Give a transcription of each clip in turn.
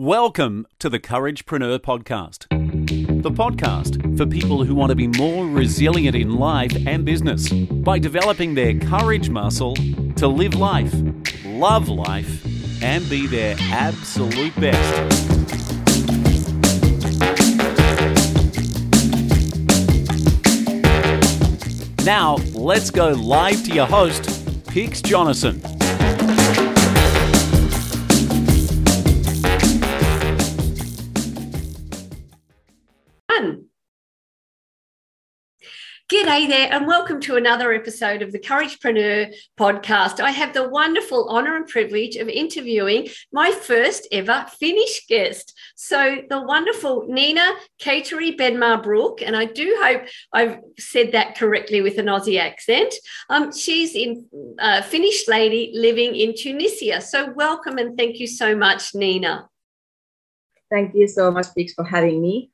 Welcome to the Couragepreneur Podcast, the podcast for people who want to be more resilient in life and business by developing their courage muscle to live life, love life, and be their absolute best. Now, let's go live to your host, Pix Jonathan. G'day there, and welcome to another episode of the Couragepreneur podcast. I have the wonderful honour and privilege of interviewing my first ever Finnish guest. So, the wonderful Nina Kateri Benmar Brook, and I do hope I've said that correctly with an Aussie accent. Um, she's in uh, Finnish lady living in Tunisia. So, welcome and thank you so much, Niina. Thank you so much, Pix, for having me.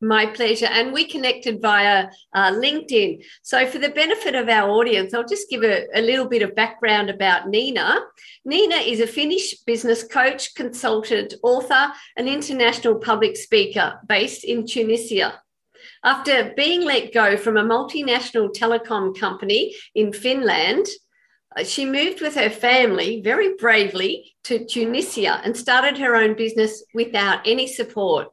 My pleasure. And we connected via uh, LinkedIn. So, for the benefit of our audience, I'll just give a, a, little bit of background about Niina. Niina is a Finnish business coach, consultant, author, and international public speaker based in Tunisia. After being let go from a multinational telecom company in Finland, uh, she moved with her family very bravely to Tunisia and started her own business without any support.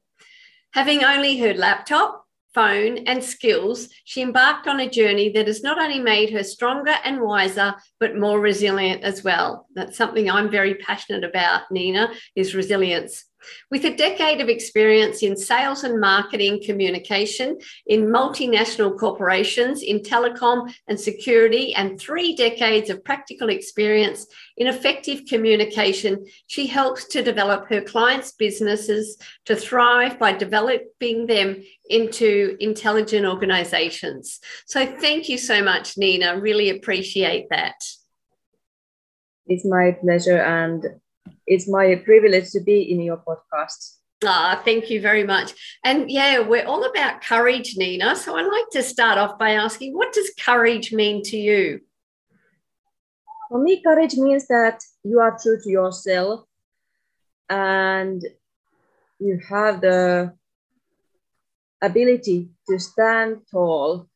Having only her laptop, phone, and skills, she embarked on a journey that has not only made her stronger and wiser, but more resilient as well. That's something I'm very passionate about, Niina, is resilience. With a decade of experience in sales and marketing communication in multinational corporations, in telecom and security, and three decades of practical experience in effective communication, she helps to develop her clients' businesses to thrive by developing them into intelligent organizations. So, thank you so much, Niina. Really appreciate that. It's my pleasure. And it's my privilege to be in your podcast. Ah, thank you very much. And yeah, we're all about courage, Niina. So I'd like to start off by asking, what does courage mean to you? For me, courage means that you are true to yourself and you have the ability to stand tall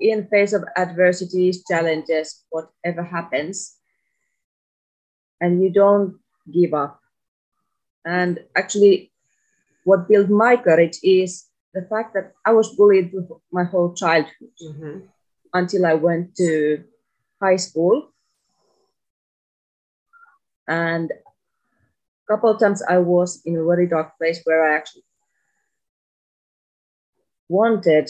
in face of adversities, challenges, whatever happens and you don't give up. And actually, what built my courage is the fact that I was bullied my whole childhood mm-hmm. until I went to high school. And a couple of times I was in a very dark place where I actually wanted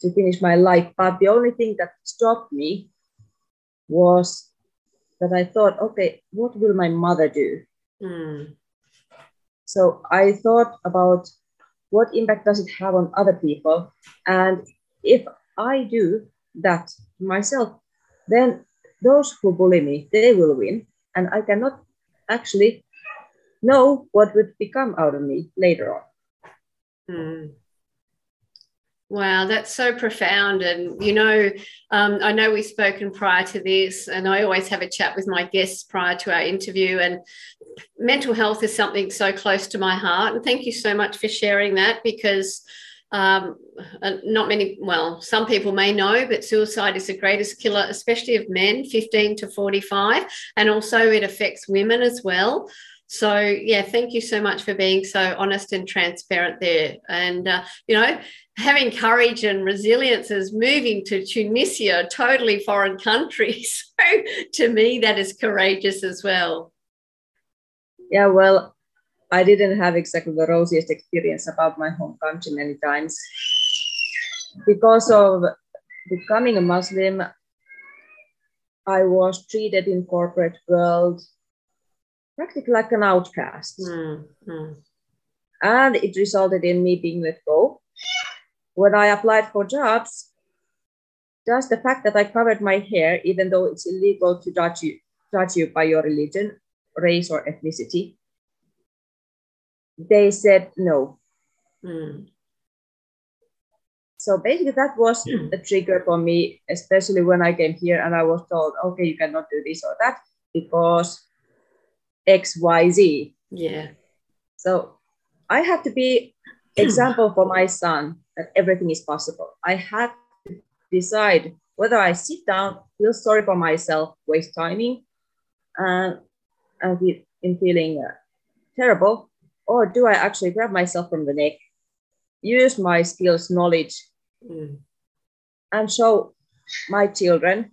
to finish my life. But the only thing that stopped me was that I thought, okay, what will my mother do? Mm. So I thought about what impact does it have on other people? And if I do that myself, then those who bully me, they will win. And I cannot actually know what would become out of me later on. Mm. Wow, that's so profound. And, you know, um, I know we've spoken prior to this, and I always have a chat with my guests prior to our interview. And mental health is something so close to my heart. And thank you so much for sharing that because um, uh, not many, well, some people may know, but suicide is the greatest killer, especially of men 15 to 45. And also it affects women as well. So, yeah, thank you so much for being so honest and transparent there. And, uh, you know, having courage and resilience is moving to Tunisia, totally foreign country. So, to me, that is courageous as well. Yeah, well, I didn't have exactly the rosiest experience about my home country many times. Because of becoming a Muslim, I was treated in corporate world practically like an outcast. Mm-hmm. And it resulted in me being let go. When I applied for jobs, just the fact that I covered my hair, even though it's illegal to judge you, judge you by your religion, race, or ethnicity, they said no. Mm. So basically, that was mm. the trigger for me, especially when I came here and I was told, okay, you cannot do this or that because XYZ. Yeah. So I had to be example for my son that everything is possible. I had to decide whether I sit down, feel sorry for myself, waste timing, and, and in feeling uh, terrible, or do I actually grab myself from the neck, use my skills, knowledge, mm. and show my children,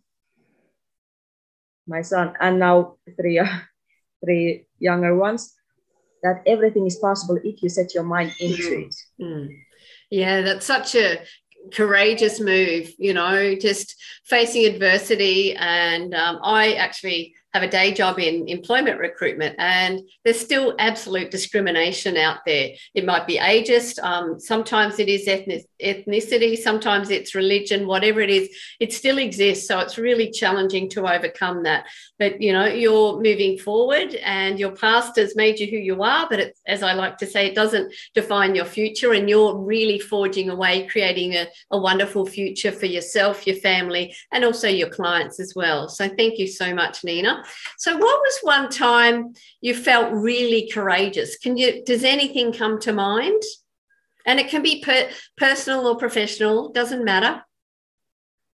my son, and now three, three younger ones, that everything is possible if you set your mind into mm. it. Mm. Yeah, that's such a courageous move, you know, just facing adversity. And um, I actually have a day job in employment recruitment, and there's still absolute discrimination out there. It might be ageist, um, sometimes it is ethnic, ethnicity, sometimes it's religion, whatever it is, it still exists. So it's really challenging to overcome that. But you know, you're moving forward, and your past has made you who you are. But it's, as I like to say, it doesn't define your future, and you're really forging away, creating a, a wonderful future for yourself, your family, and also your clients as well. So thank you so much, Niina. So, what was one time you felt really courageous? Can you? Does anything come to mind? And it can be per, personal or professional. Doesn't matter.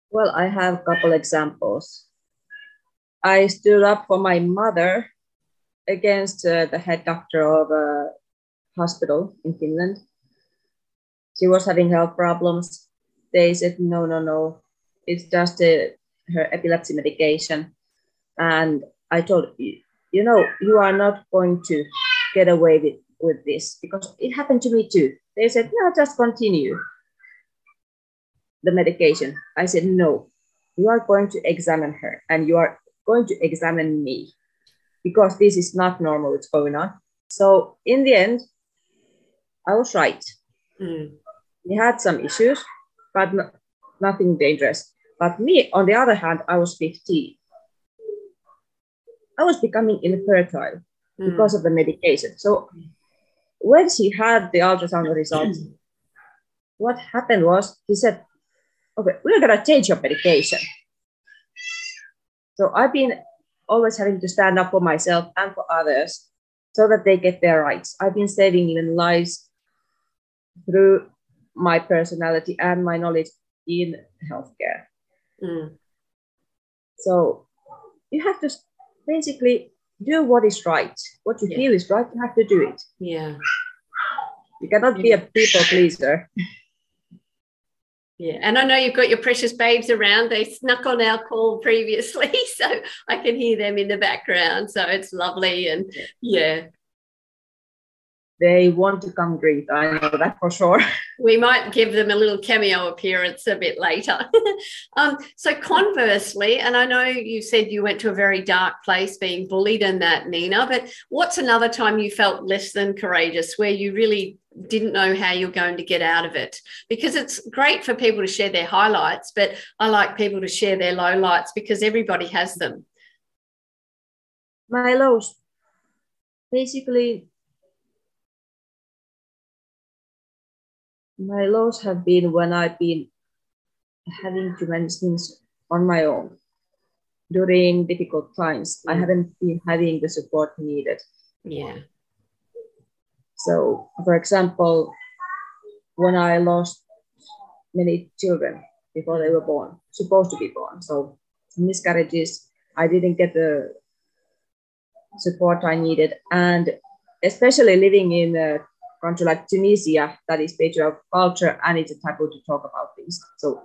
Well, I have a couple examples. I stood up for my mother against uh, the head doctor of a hospital in Finland. She was having health problems. They said, no, no, no, it's just uh, her epilepsy medication. And I told you, you know, you are not going to get away with, with this because it happened to me too. They said, no, just continue the medication. I said, no, you are going to examine her and you are going to examine me because this is not normal what's going on. So in the end, I was right. Mm. We had some issues, but no, nothing dangerous. But me, on the other hand, I was 15. I was becoming infertile mm. because of the medication. So when she had the ultrasound results, what happened was he said, okay, we're gonna change your medication. So I've been always having to stand up for myself and for others so that they get their rights. I've been saving even lives through my personality and my knowledge in healthcare. Mm. So you have to basically do what is right. What you yeah. feel is right, you have to do it. Yeah. You cannot yeah. be a people pleaser. Yeah, and I know you've got your precious babes around. They snuck on our call previously, so I can hear them in the background. So it's lovely, and yeah, they want to come greet. I know that for sure. We might give them a little cameo appearance a bit later. um, so, conversely, and I know you said you went to a very dark place being bullied and that, Niina, but what's another time you felt less than courageous where you really didn't know how you're going to get out of it? Because it's great for people to share their highlights, but I like people to share their lowlights because everybody has them. My lows, basically, my lows have been when I've been having to manage things on my own during difficult times. Mm. I haven't been having the support needed. Yeah. So, for example, when I lost many children before they were born, supposed to be born, so miscarriages, I didn't get the support I needed, and especially living in a country like Tunisia that is of culture and it's a taboo to talk about things. So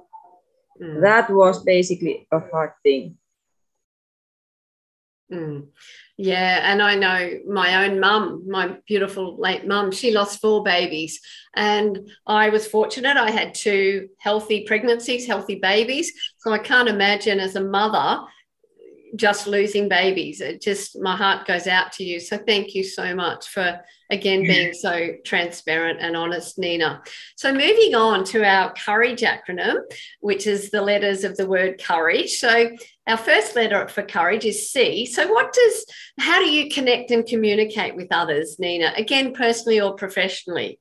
mm. that was basically a hard thing. Mm. Yeah, and I know my own mum, my beautiful late mum, she lost four babies. And I was fortunate, I had two healthy pregnancies, healthy babies. So I can't imagine as a mother just losing babies. It just, my heart goes out to you. So thank you so much for, again, being so transparent and honest, Niina. So moving on to our courage acronym, which is the letters of the word courage. So our first letter for courage is C. So what does, how do you connect and communicate with others, Nina? Again, personally or professionally?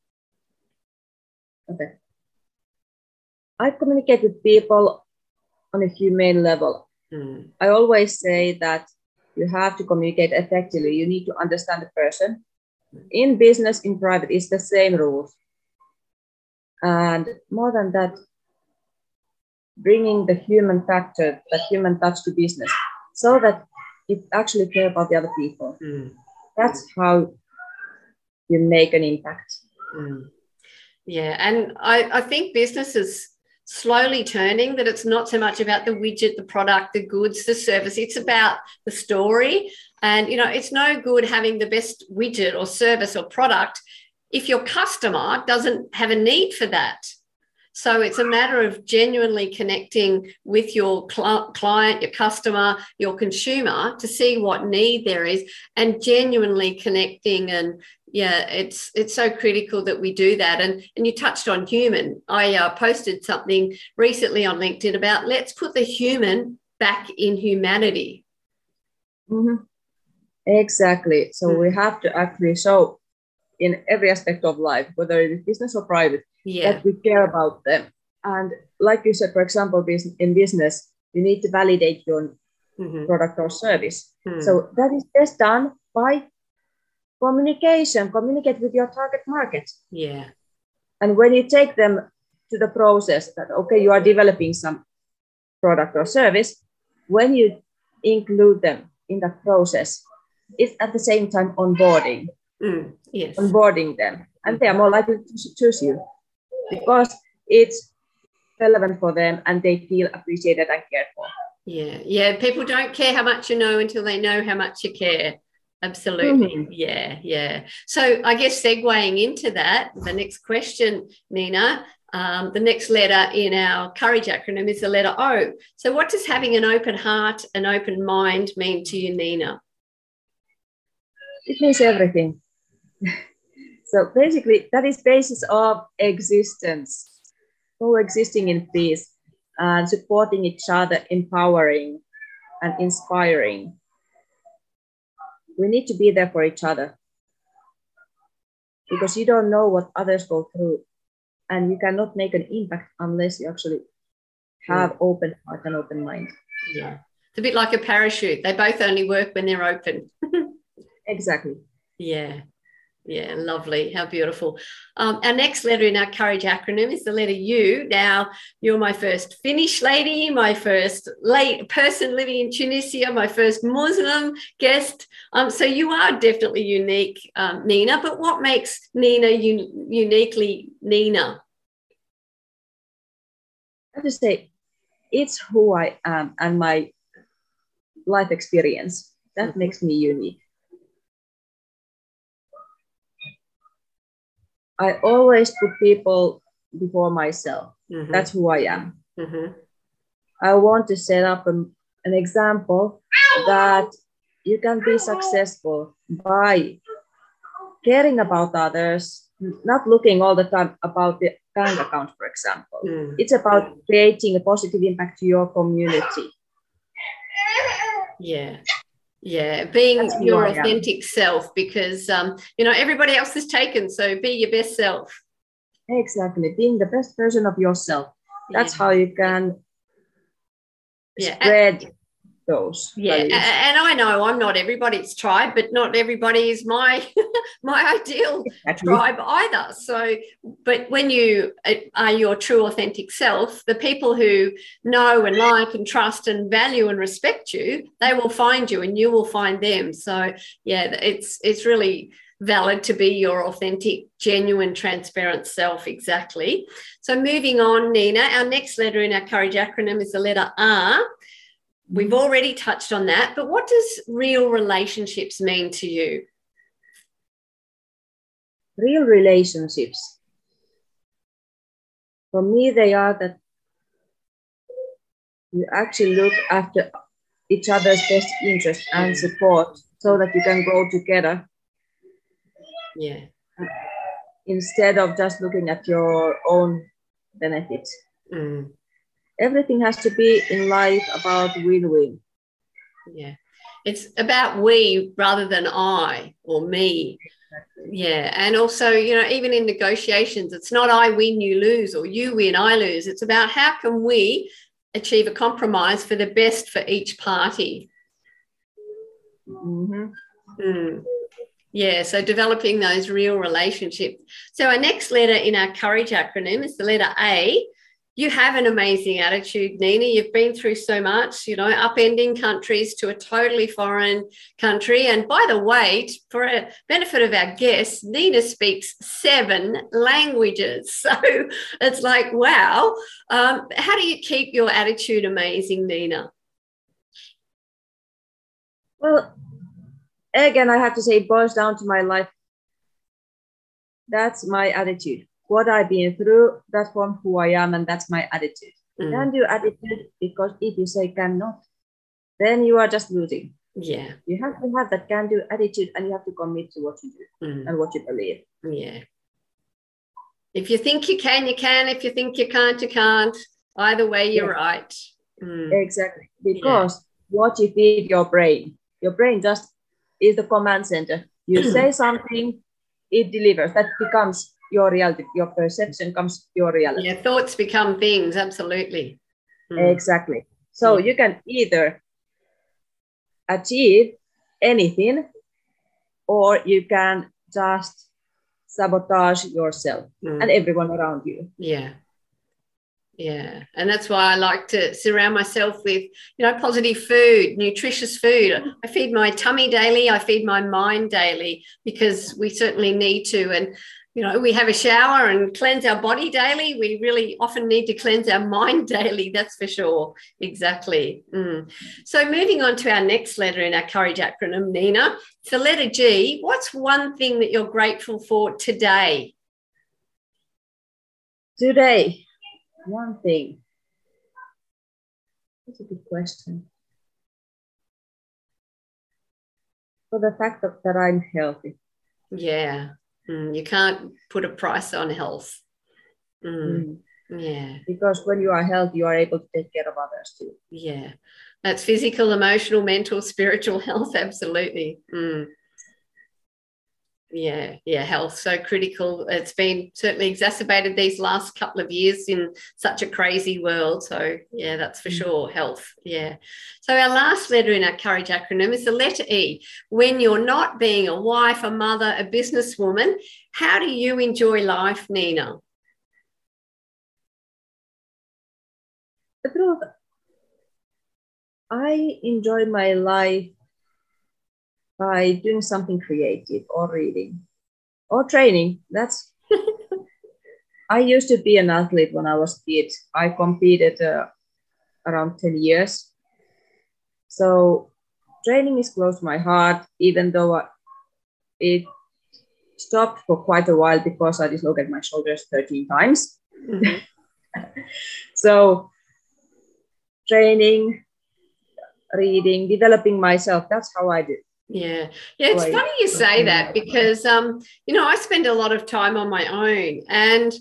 Okay. I communicate with people on a humane level Mm. I always say that you have to communicate effectively. You need to understand the person. in business, in private, it's the same rules. And more than that, bringing the human factor, the human touch to business, so that it actually care about the other people. Mm. That's how you make an impact. Mm. Yeah, and I, I think business is slowly turning that it's not so much about the widget, the product, the goods, the service. It's about the story. And you know, it's no good having the best widget or service or product if your customer doesn't have a need for that. So it's a matter of genuinely connecting with your cl- client, your customer, your consumer to see what need there is and genuinely connecting and yeah it's it's so critical that we do that and and you touched on human i uh, posted something recently on linkedin about let's put the human back in humanity mm-hmm. exactly so mm-hmm. we have to actually show in every aspect of life whether it is business or private yeah. that we care about them. And like you said, for example, in business, you need to validate your mm-hmm. product or service. Mm. So that is best done by communication, communicate with your target market. Yeah. And when you take them to the process that, okay, you are developing some product or service, when you include them in that process, it's at the same time onboarding. Mm, yes. Onboarding them. And they are more likely to choose you because it's relevant for them and they feel appreciated and cared for. Yeah, yeah. People don't care how much you know until they know how much you care. Absolutely. Mm-hmm. Yeah, yeah. So I guess segueing into that, the next question, Niina, um, the next letter in our courage acronym is the letter O. So what does having an open heart, an open mind mean to you, Niina? It means everything. So basically, that is basis of existence, coexisting in peace and supporting each other, empowering and inspiring. We need to be there for each other because you don't know what others go through and you cannot make an impact unless you actually have yeah. open heart and open mind. Yeah. It's a bit like a parachute. They both only work when they're open. exactly. Yeah. Yeah, lovely. How beautiful. Um, our next letter in our courage acronym is the letter U. Now, you're my first Finnish lady, my first late person living in Tunisia, my first Muslim guest. Um, so you are definitely unique, um, Niina. But what makes Niina un- uniquely Niina? I have to say, it's who I am and my life experience that mm-hmm. makes me unique. I always put people before myself. Mm-hmm. That's who I am. Mm-hmm. I want to set up an, an example that you can be successful by caring about others, not looking all the time about the bank account, for example. Mm. It's about creating a positive impact to your community. Yeah yeah being That's your authentic self because um, you know everybody else is taken so be your best self exactly being the best version of yourself that's yeah. how you can yeah. spread those yeah values. and i know i'm not everybody's tribe but not everybody is my my ideal exactly. tribe either so but when you uh, are your true authentic self the people who know and like and trust and value and respect you they will find you and you will find them so yeah it's it's really valid to be your authentic, genuine, transparent self. Exactly. So, moving on, Niina, our next letter in our courage acronym is the letter R. We've already touched on that, but what does real relationships mean to you? Real relationships. For me, they are that you actually look after each other's best interest and support so that you can grow together. Yeah. Instead of just looking at your own benefits. Mm everything has to be in life about win-win yeah it's about we rather than i or me yeah and also you know even in negotiations it's not i win you lose or you win i lose it's about how can we achieve a compromise for the best for each party mm-hmm. mm. Yeah, so developing those real relationships. So our next letter in our courage acronym is the letter A. You have an amazing attitude, Niina. You've been through so much, you know, upending countries to a totally foreign country. And by the way, for a benefit of our guests, Niina speaks seven languages. So it's like, wow. Um, how do you keep your attitude amazing, Niina? Well, again, I have to say, it boils down to my life. That's my attitude. What I've been through, that from who I am, and that's my attitude. Mm. Can do attitude because if you say cannot, then you are just losing. Yeah. You have to have that can do attitude and you have to commit to what you do mm. and what you believe. Yeah. If you think you can, you can. If you think you can't, you can't. Either way, you're right. Mm. Exactly. Because yeah. what you feed your brain, your brain just is the command center. You say something, it delivers. That becomes your reality. Your perception comes your reality. Yeah, thoughts become things. Absolutely. Mm. Exactly. So mm. you can either achieve anything, or you can just sabotage yourself mm. and everyone around you. Yeah. Yeah. And that's why I like to surround myself with, you know, positive food, nutritious food. I feed my tummy daily, I feed my mind daily because we certainly need to. And, you know, we have a shower and cleanse our body daily. We really often need to cleanse our mind daily. That's for sure. Exactly. Mm. So, moving on to our next letter in our courage acronym, Niina. For letter G, what's one thing that you're grateful for today? Today, one thing? That's a good question. For the fact that, that I'm healthy. Yeah. Mm, you can't put a price on health. Mm. Mm. Yeah. Because when you are healthy, you are able to take care of others too. Yeah. That's physical, emotional, mental, spiritual health. Absolutely. Yeah yeah health so critical. It's been certainly exacerbated these last couple of years in such a crazy world. So yeah that's for mm. sure health yeah. So our last letter in our courage acronym is the letter e. When you're not being a wife a mother a businesswoman how do you enjoy life niina? I enjoy my life by doing something creative or reading or training. That's I used to be an athlete when I was a kid. I competed uh, around 10 years. So training is close to my heart, even though I, it stopped for quite a while because I dislocated my shoulders 13 times. Mm-hmm. so training, reading, developing myself, that's how I do. Yeah. Yeah. It's funny you say that because, um, you know, I spend a lot of time on my own and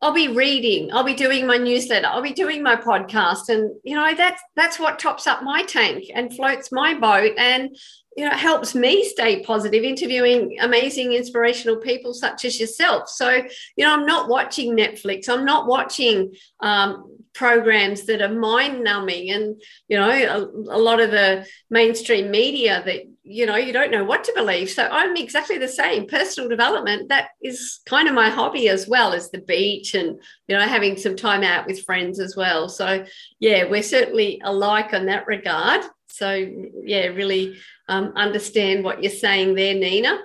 I'll be reading, I'll be doing my newsletter, I'll be doing my podcast. And, you know, that's, that's what tops up my tank and floats my boat and, you know, helps me stay positive, interviewing amazing, inspirational people such as yourself. So, you know, I'm not watching Netflix, I'm not watching um, programs that are mind numbing and you know a, a, lot of the mainstream media that you know you don't know what to believe. So i'm exactly the same. Personal development that is kind of my hobby as well as the beach and you know having some time out with friends as well. So yeah we're certainly alike on that regard. So yeah really um, understand what you're saying there niina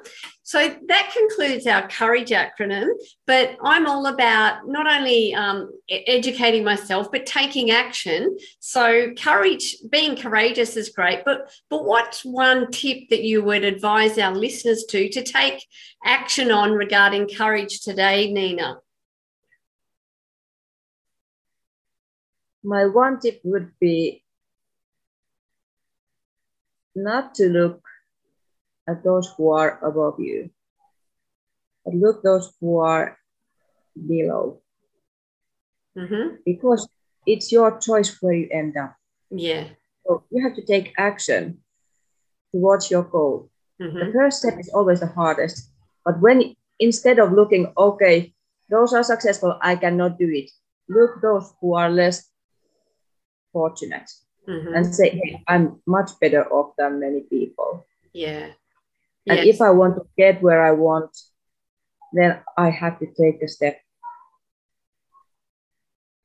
so that concludes our courage acronym. But I'm all about not only um, educating myself, but taking action. So courage, being courageous is great. But but what's one tip that you would advise our listeners to to take action on regarding courage today, Niina? My one tip would be not to look at those who are above you, but look those who are below. Mm-hmm. Because it's your choice where you end up. Yeah. So you have to take action towards your goal. Mm-hmm. The first step is always the hardest. But when instead of looking, okay, those are successful, I cannot do it, look those who are less fortunate mm-hmm. and say, hey, I'm much better off than many people. Yeah And if I want to get where I want, then I have to take a step.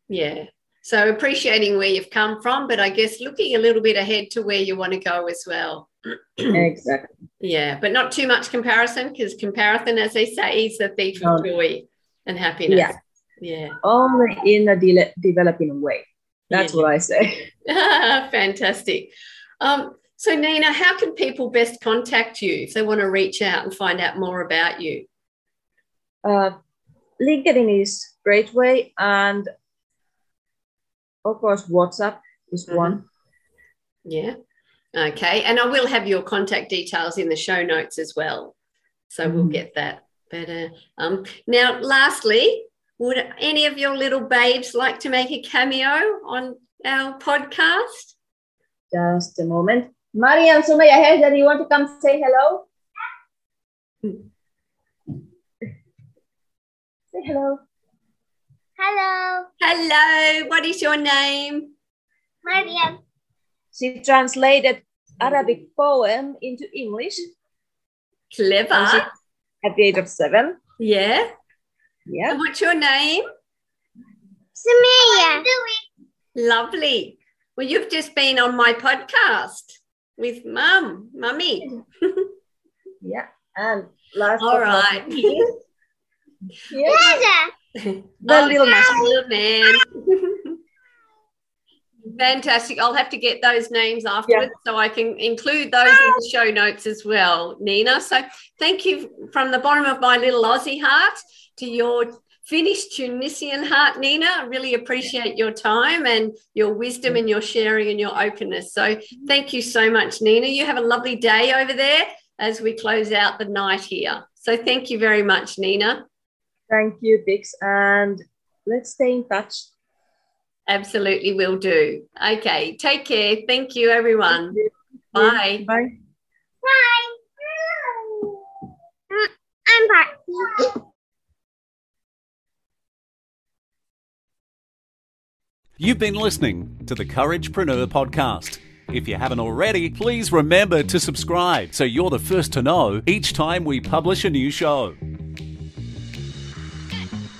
Yeah. So appreciating where you've come from, but I guess looking a little bit ahead to where you want to go as well. exactly. Yeah, but not too much comparison because comparison, as they say, is the thief of joy and happiness. Yeah. Yeah. Only in a de- developing way. That's Yeah. what I say. Fantastic. Um, so, Niina, how can people best contact you if they want to reach out and find out more about you? Uh, LinkedIn is great way, and of course WhatsApp is Mhm. one. Yeah. Okay. And I will have your contact details in the show notes as well. So we'll Mhm. get that. But uh, um, now, lastly, would any of your little babes like to make a cameo on our podcast? Just a moment. Marian, Sumaya, I heard that you want to come say hello. say hello. Hello, Hello. What is your name? Mariam. She translated Arabic poem into English Clever. She- at the age of seven. Yeah. Yeah. And what's your name? Samia. Lovely. Well, you've just been on my podcast with mum, mummy. Yeah. And last All right. but not right. least, yeah, the Oh, little yes, little man. Fantastic. I'll have to get those names afterwards so I can include those in the show notes as well, Niina. So thank you from the bottom of my little Aussie heart to your Finnish Tunisian heart, Niina. I really appreciate your time and your wisdom and your sharing and your openness. So thank you so much, Niina. You have a lovely day over there as we close out the night here. So thank you very much, Niina. Thank you, Pix. And let's stay in touch. Absolutely will do. Okay, take care. Thank you, everyone. Bye. Bye. Bye. I'm Party. You've been listening to the Couragepreneur podcast. If you haven't already, please remember to subscribe so you're the first to know each time we publish a new show.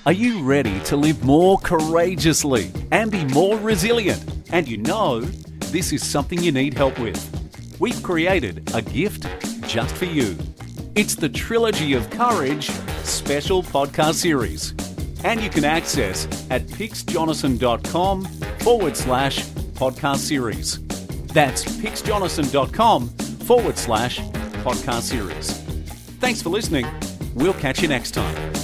Are you ready to live more courageously and be more resilient? And you know this is something you need help with. We've created a gift just for you. It's the Trilogy of Courage special podcast series. And you can access at pixjonathan.com forward slash podcast series. That's pixjonathan.com forward slash podcast series. Thanks for listening. We'll catch you next time.